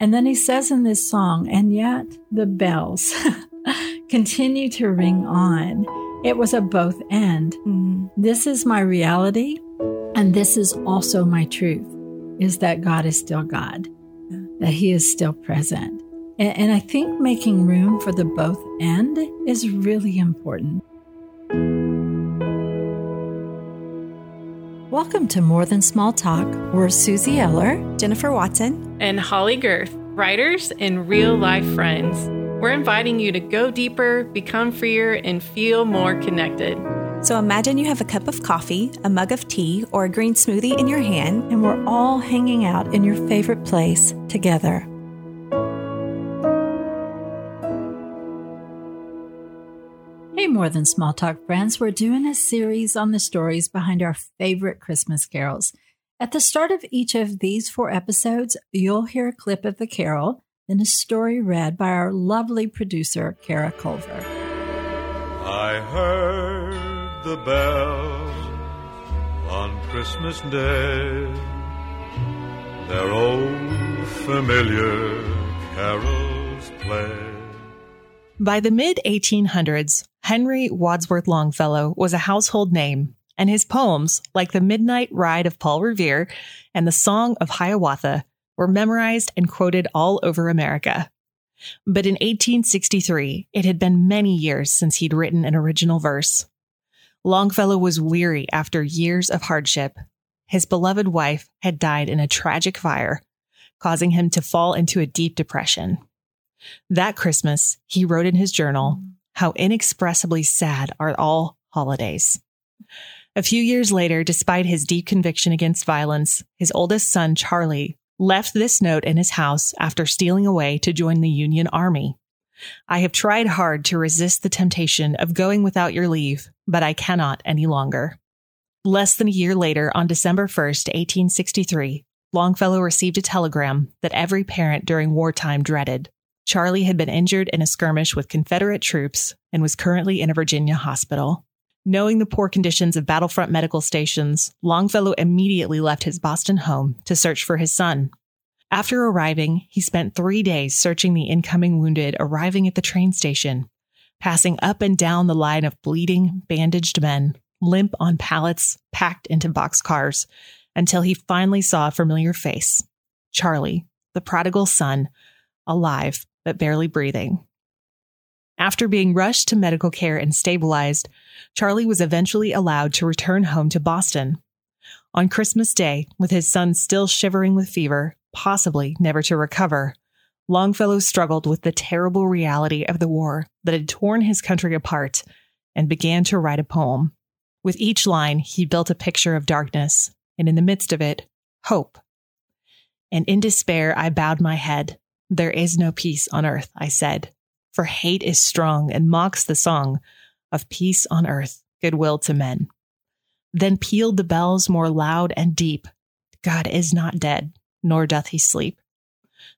And then he says in this song, and yet the bells continue to ring on. It was a both end. Mm. This is my reality, and this is also my truth is that God is still God, that He is still present. And, and I think making room for the both end is really important. Welcome to More Than Small Talk. We're Suzie Eller, Jennifer Watson, and Holley Gerth, writers and real life friends. We're inviting you to go deeper, become freer, and feel more connected. So imagine you have a cup of coffee, a mug of tea, or a green smoothie in your hand, and we're all hanging out in your favorite place together. More Than Small Talk friends, we're doing a series on the stories behind our favorite Christmas carols. At the start of each of these four episodes, you'll hear a clip of the carol, then a story read by our lovely producer, Kara Culver. I heard the bells on Christmas Day, their old familiar carols play. By the mid 1800s, Henry Wadsworth Longfellow was a household name, and his poems, like The Midnight Ride of Paul Revere and The Song of Hiawatha, were memorized and quoted all over America. But in 1863, it had been many years since he'd written an original verse. Longfellow was weary after years of hardship. His beloved wife had died in a tragic fire, causing him to fall into a deep depression. That Christmas, he wrote in his journal, How inexpressibly sad are all holidays. A few years later, despite his deep conviction against violence, his oldest son, Charlie, left this note in his house after stealing away to join the Union Army. I have tried hard to resist the temptation of going without your leave, but I cannot any longer. Less than a year later, on December 1st, 1863, Longfellow received a telegram that every parent during wartime dreaded. Charlie had been injured in a skirmish with Confederate troops and was currently in a Virginia hospital. Knowing the poor conditions of battlefront medical stations, Longfellow immediately left his Boston home to search for his son. After arriving, he spent three days searching the incoming wounded arriving at the train station, passing up and down the line of bleeding, bandaged men, limp on pallets packed into boxcars, until he finally saw a familiar face Charlie, the prodigal son, alive but barely breathing. After being rushed to medical care and stabilized, Charlie was eventually allowed to return home to Boston. On Christmas Day, with his son still shivering with fever, possibly never to recover, Longfellow struggled with the terrible reality of the war that had torn his country apart and began to write a poem. With each line, he built a picture of darkness, and in the midst of it, hope. And in despair, I bowed my head there is no peace on earth, I said, for hate is strong and mocks the song of peace on earth, goodwill to men. Then pealed the bells more loud and deep. God is not dead, nor doth he sleep.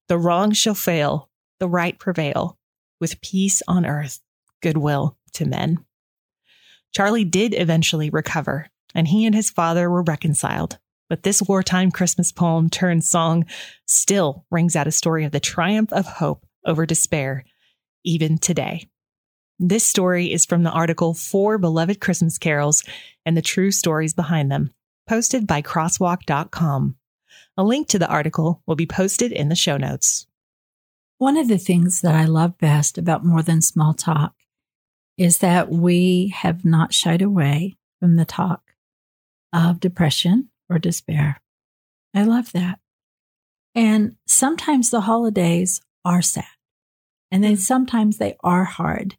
The wrong shall fail, the right prevail, with peace on earth, goodwill to men. Charlie did eventually recover, and he and his father were reconciled. But this wartime Christmas poem turned song still rings out a story of the triumph of hope over despair, even today. This story is from the article Four Beloved Christmas Carols and the True Stories Behind Them, posted by crosswalk.com. A link to the article will be posted in the show notes. One of the things that I love best about More Than Small Talk is that we have not shied away from the talk of depression or despair. I love that. And sometimes the holidays are sad and then sometimes they are hard.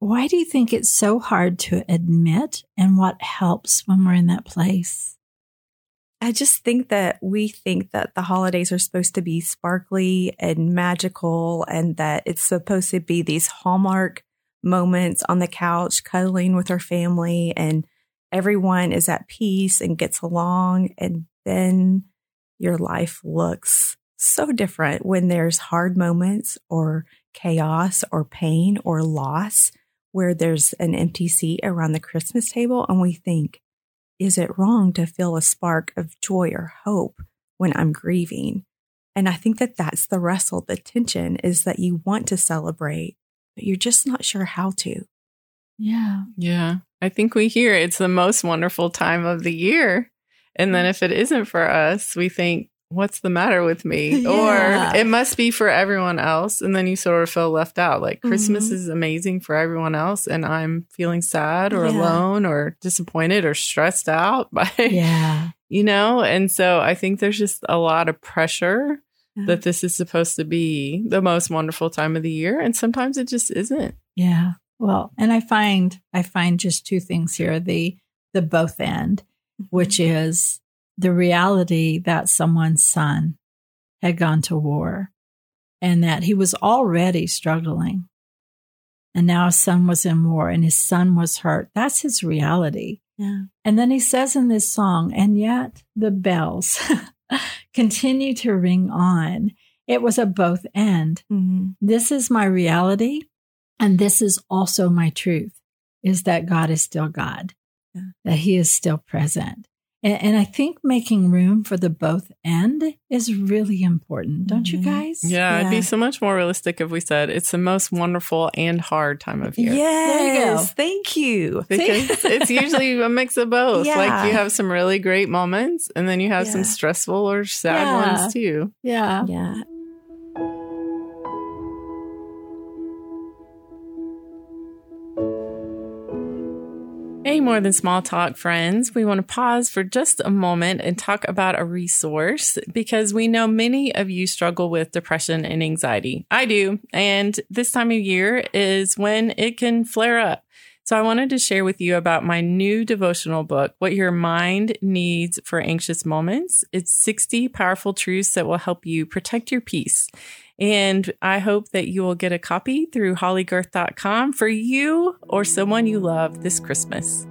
Why do you think it's so hard to admit and what helps when we're in that place? I just think that we think that the holidays are supposed to be sparkly and magical and that it's supposed to be these hallmark moments on the couch cuddling with our family and everyone is at peace and gets along. And then your life looks so different when there's hard moments or chaos or pain or loss where there's an empty seat around the Christmas table. And we think, is it wrong to feel a spark of joy or hope when I'm grieving? And I think that that's the wrestle, the tension is that you want to celebrate, but you're just not sure how to. Yeah. Yeah. I think we hear it's the most wonderful time of the year. And then if it isn't for us, we think, what's the matter with me? Yeah. Or it must be for everyone else. And then you sort of feel left out. Like Christmas Mhm. is amazing for everyone else. And I'm feeling sad or Yeah. alone or disappointed or stressed out by, Yeah. you know? And so I think there's just a lot of pressure Yeah. that this is supposed to be the most wonderful time of the year. And sometimes it just isn't. Yeah. Well, and I find I find just two things here. The the both end, which is the reality that someone's son had gone to war and that he was already struggling. And now his son was in war and his son was hurt. That's his reality. Yeah. And then he says in this song, and yet the bells continue to ring on. It was a both end. Mhm. This is my reality. And this is also my truth is that God is still God, Yeah. that he is still present. And, and I think making room for the both end is really important, don't you Mhm. guys? Yeah, it'd be so much more realistic if we said it's the most wonderful and hard time of year. Yes. go. Thank you. Because it's usually a mix of both. Yeah. Like you have some really great moments and then you have some stressful or sad Yeah. ones too. Yeah. Yeah. More than small talk friends. We want to pause for just a moment and talk about a resource because we know many of you struggle with depression and anxiety. I do. And this time of year is when it can flare up. So I wanted to share with you about my new devotional book, What Your Mind Needs for Anxious Moments. It's 60 powerful truths that will help you protect your peace. And I hope that you will get a copy through holleygerth.com for you or someone you love this Christmas.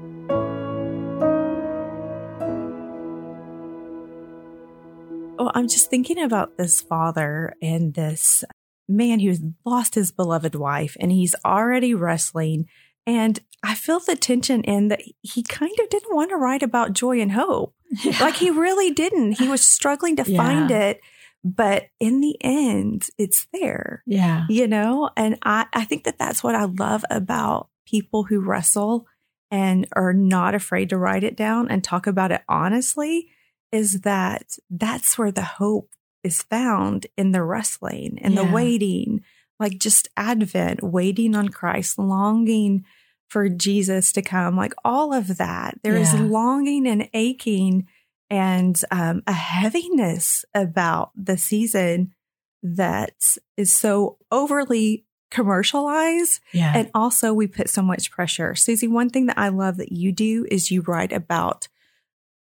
Oh, I'm just thinking about this father and this man who's lost his beloved wife and he's already wrestling. And I feel the tension in that he kind of didn't want to write about joy and hope. Like he really didn't. He was struggling to Yeah. find it. But in the end, it's there, Yeah. you know? And I, I think that that's what I love about people who wrestle and are not afraid to write it down and talk about it honestly is that that's where the hope is found in the wrestling and the waiting, like just Advent, waiting on Christ, longing for Jesus to come, like all of that. There is Yeah. longing and aching and um, a heaviness about the season that is so overly commercialized Yeah. and also, we put so much pressure. Suzie, one thing that I love that you do is you write about,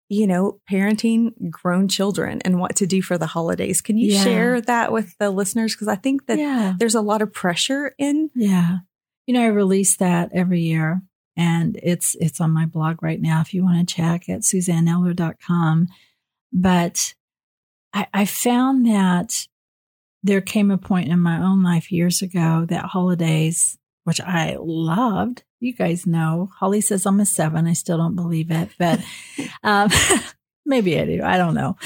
you know, parenting grown children and what to do for the holidays. Can you Yeah. share that with the listeners? Because I think that yeah. there's a lot of pressure in. Yeah. You know, I release that every year and it's it's on my blog right now if you want to check at suzanneeller.com. But I, I found that there came a point in my own life years ago that holidays, which I loved, you guys know, Holly says I'm a seven. I still don't believe it, but um, maybe I do. I don't know.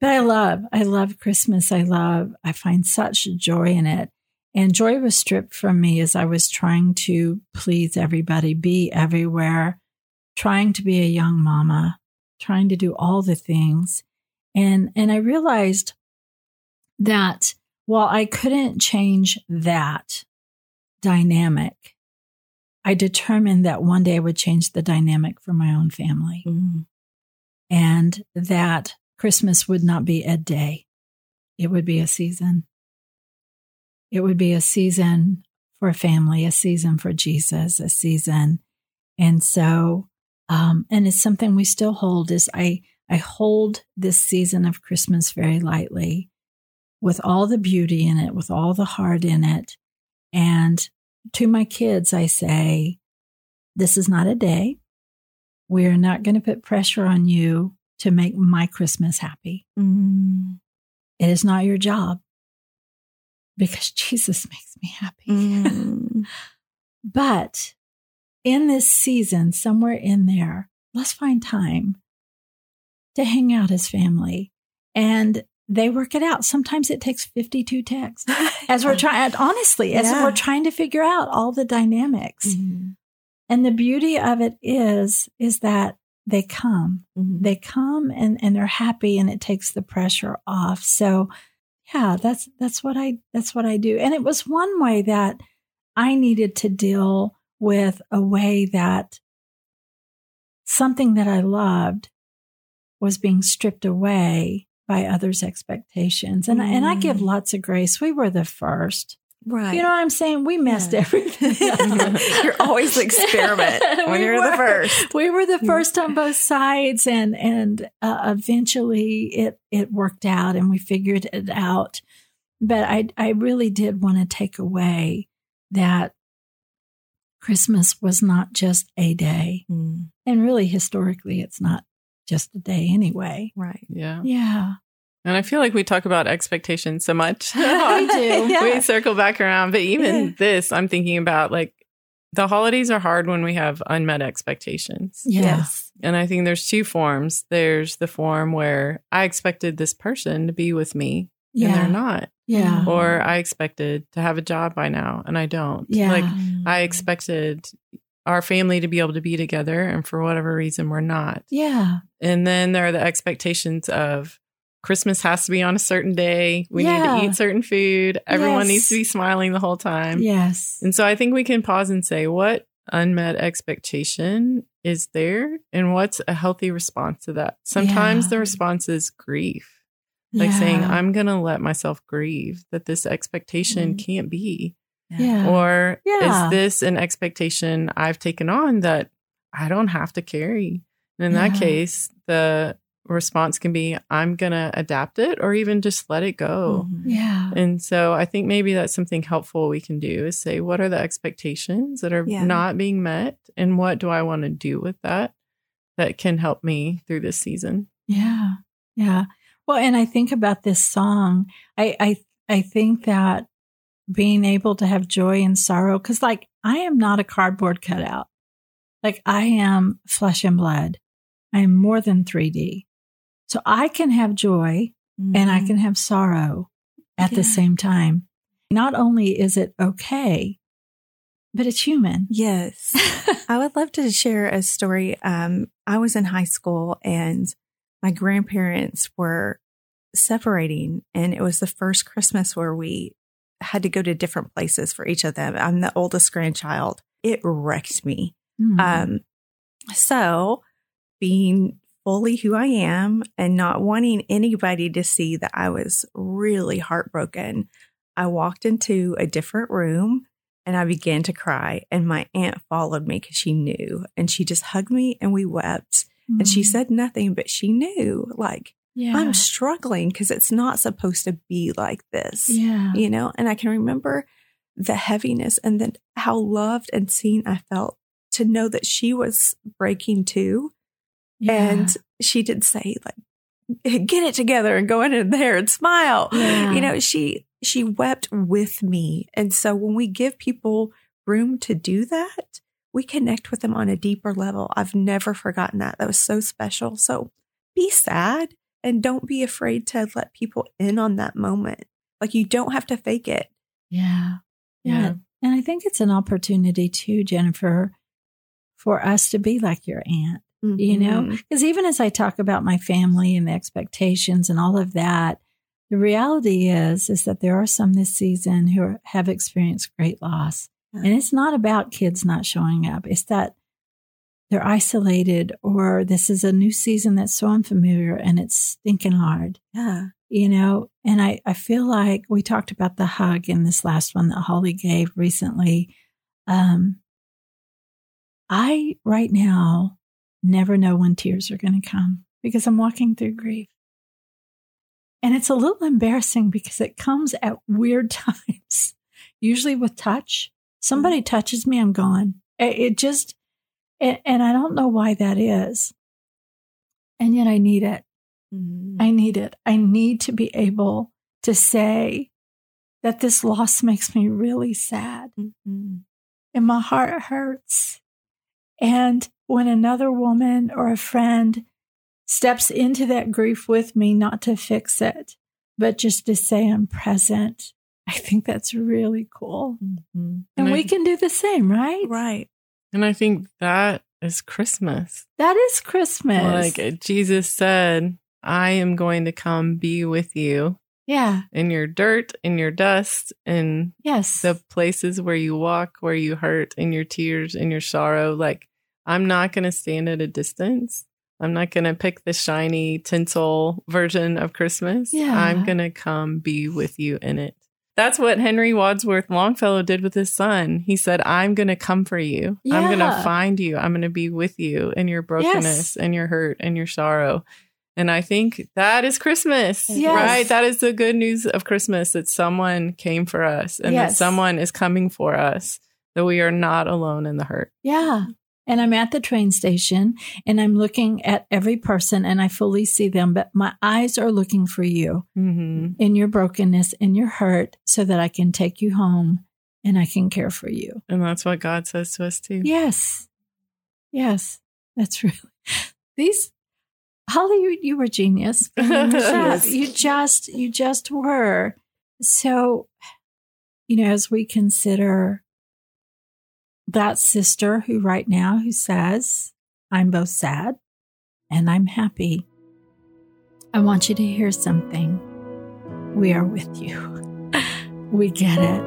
But I love, I love Christmas. I love, I find such joy in it. And joy was stripped from me as I was trying to please everybody, be everywhere, trying to be a young mama, trying to do all the things. And, and I realized that while I couldn't change that dynamic, I determined that one day I would change the dynamic for my own family mm-hmm. and that Christmas would not be a day. It would be a season. It would be a season for a family, a season for Jesus, a season. And so, um, and it's something we still hold is I, I hold this season of Christmas very lightly with all the beauty in it, with all the heart in it. And to my kids, I say, this is not a day. We're not going to put pressure on you to make my Christmas happy. Mm. It is not your job because Jesus makes me happy. Mm. But in this season, somewhere in there, let's find time to hang out as family. And they work it out. Sometimes it takes 52 texts as we're trying, honestly, as Yeah. we're trying to figure out all the dynamics. Mhm. And the beauty of it is, is that they come, Mhm. they come and, and they're happy and it takes the pressure off. So yeah, that's, that's what I, that's what I do. And it was one way that I needed to deal with a way that something that I loved was being stripped away by others' expectations. And, and I give Mm. lots of grace. We were the first. Right. You know what I'm saying? We messed Yeah. everything up. You're always the experiment when We you're the were. first. We were the first on both sides, and and uh, eventually it it worked out, and we figured it out. But I I really did want to take away that Christmas was not just a day, Mm, and really historically, it's not just a day anyway. Right. Yeah. Yeah, And I feel like we talk about expectations so much. we do. Yeah. We circle back around. But even Yeah. this, I'm thinking about like the holidays are hard when we have unmet expectations. Yes. And I think there's two forms. There's the form where I expected this person to be with me and they're not. yeah, Or I expected to have a job by now and I don't. Yeah. Like. I expected our family to be able to be together and for whatever reason we're not. yeah, And then there are the expectations of Christmas has to be on a certain day. We need to eat certain food. Everyone Yes. needs to be smiling the whole time. yes, And so I think we can pause and say, what unmet expectation is there? And what's a healthy response to that? Sometimes Yeah. the response is grief, like saying, I'm going to let myself grieve that this expectation Mhm. can't be. yeah, Or Yeah. is this an expectation I've taken on that I don't have to carry? And in that case, the response can be, I'm going to adapt it or even just let it go. Mhm. yeah, And so I think maybe that's something helpful we can do is say, what are the expectations that are Yeah. not being met? And what do I want to do with that that can help me through this season? Yeah. Yeah. Well, and I think about this song. I I I think that being able to have joy and sorrow cuz like I am not a cardboard cutout. Like I am flesh and blood. I am more than 3D. So I can have joy and I Mhm. can have sorrow at Yeah. the same time. Not only is it okay, but it's human. Yes. I would love to share a story. Um, I was in high school and my grandparents were separating, and it was the first Christmas where we had to go to different places for each of them. I'm the oldest grandchild. It wrecked me. Hmm. Um, so being fully who I am and not wanting anybody to see that I was really heartbroken, I walked into a different room and I began to cry. And my aunt followed me because she knew and she just hugged me and we wept. And she Hmm. said nothing, but she knew like yeah. I'm struggling because it's not supposed to be like this yeah. you know and i can remember the heaviness and then how loved and seen i felt to know that she was breaking too Yeah. and she did say like get it together and go in there and smile Yeah. you know she she wept with me and so when we give people room to do that we connect with them on a deeper level i've never forgotten that that was so special so be sad and don't be afraid to let people in on that moment like you don't have to fake it Yeah. Yeah. Yeah. And I think it's an opportunity too, Jennifer, for us to be like your aunt, you know? Because even as I talk about my family and the expectations and all of that, the reality is, is that there are some this season who are, have experienced great loss. Yeah. And it's not about kids not showing up. It's that they're isolated or this is a new season that's so unfamiliar and it's stinking hard yeah you know and i i feel like we talked about the hug in this last one that holley gave recently um i right now never know when tears are going to come because i'm walking through grief and it's a little embarrassing because it comes at weird times usually with touch somebody touches me i'm gone it, just and, i don't know why that is and yet i need it Mhm. I need it. I need to be able to say that this loss makes me really sad Mhm. and my heart hurts. And when another woman or a friend steps into that grief with me, not to fix it, but just to say I'm present, I think that's really cool. Mm-hmm. And, And I we can do the same, right? Right. And I think that is Christmas. That is Christmas. Like Jesus said, I am going to come be with you yeah. in your dirt, in your dust, in Yes. the places where you walk, where you hurt, in your tears, in your sorrow. Like, I'm not going to stand at a distance. I'm not going to pick the shiny tinsel version of Christmas. Yeah. I'm going to come be with you in it. That's what Henry Wadsworth Longfellow did with his son. He said, I'm going to come for you. I'm going to find you. I'm going to be with you in your brokenness and your hurt and your sorrow. And I think that is Christmas, Yes. right? That is the good news of Christmas that someone came for us and that someone is coming for us, that we are not alone in the hurt. Yeah. And I'm at the train station and I'm looking at every person and I fully see them, but my eyes are looking for you hmm in your brokenness, in your hurt, so that I can take you home and I can care for you. And that's what God says to us too. Yes. Yes. That's really these Holley, you, you were genius. Yes. You just you just were. So, you know, as we consider that sister who right now who says, I'm both sad and I'm happy. I want you to hear something. We are with you. we get it.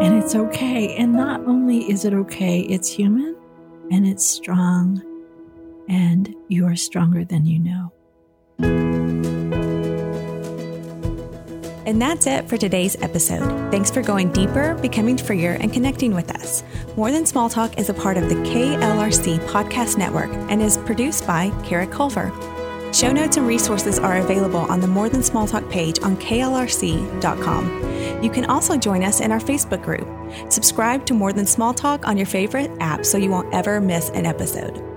And it's okay. And not only is it okay, it's human and it's strong. And you are stronger than you know. And that's it for today's episode. Thanks for going deeper, becoming freer, and connecting with us. More Than Small Talk is a part of the KLRC Podcast Network and is produced by Kara Culver. Show notes and resources are available on the More Than Small Talk page on klrc.com. You can also join us in our Facebook group. Subscribe to More Than Small Talk on your favorite app so you won't ever miss an episode.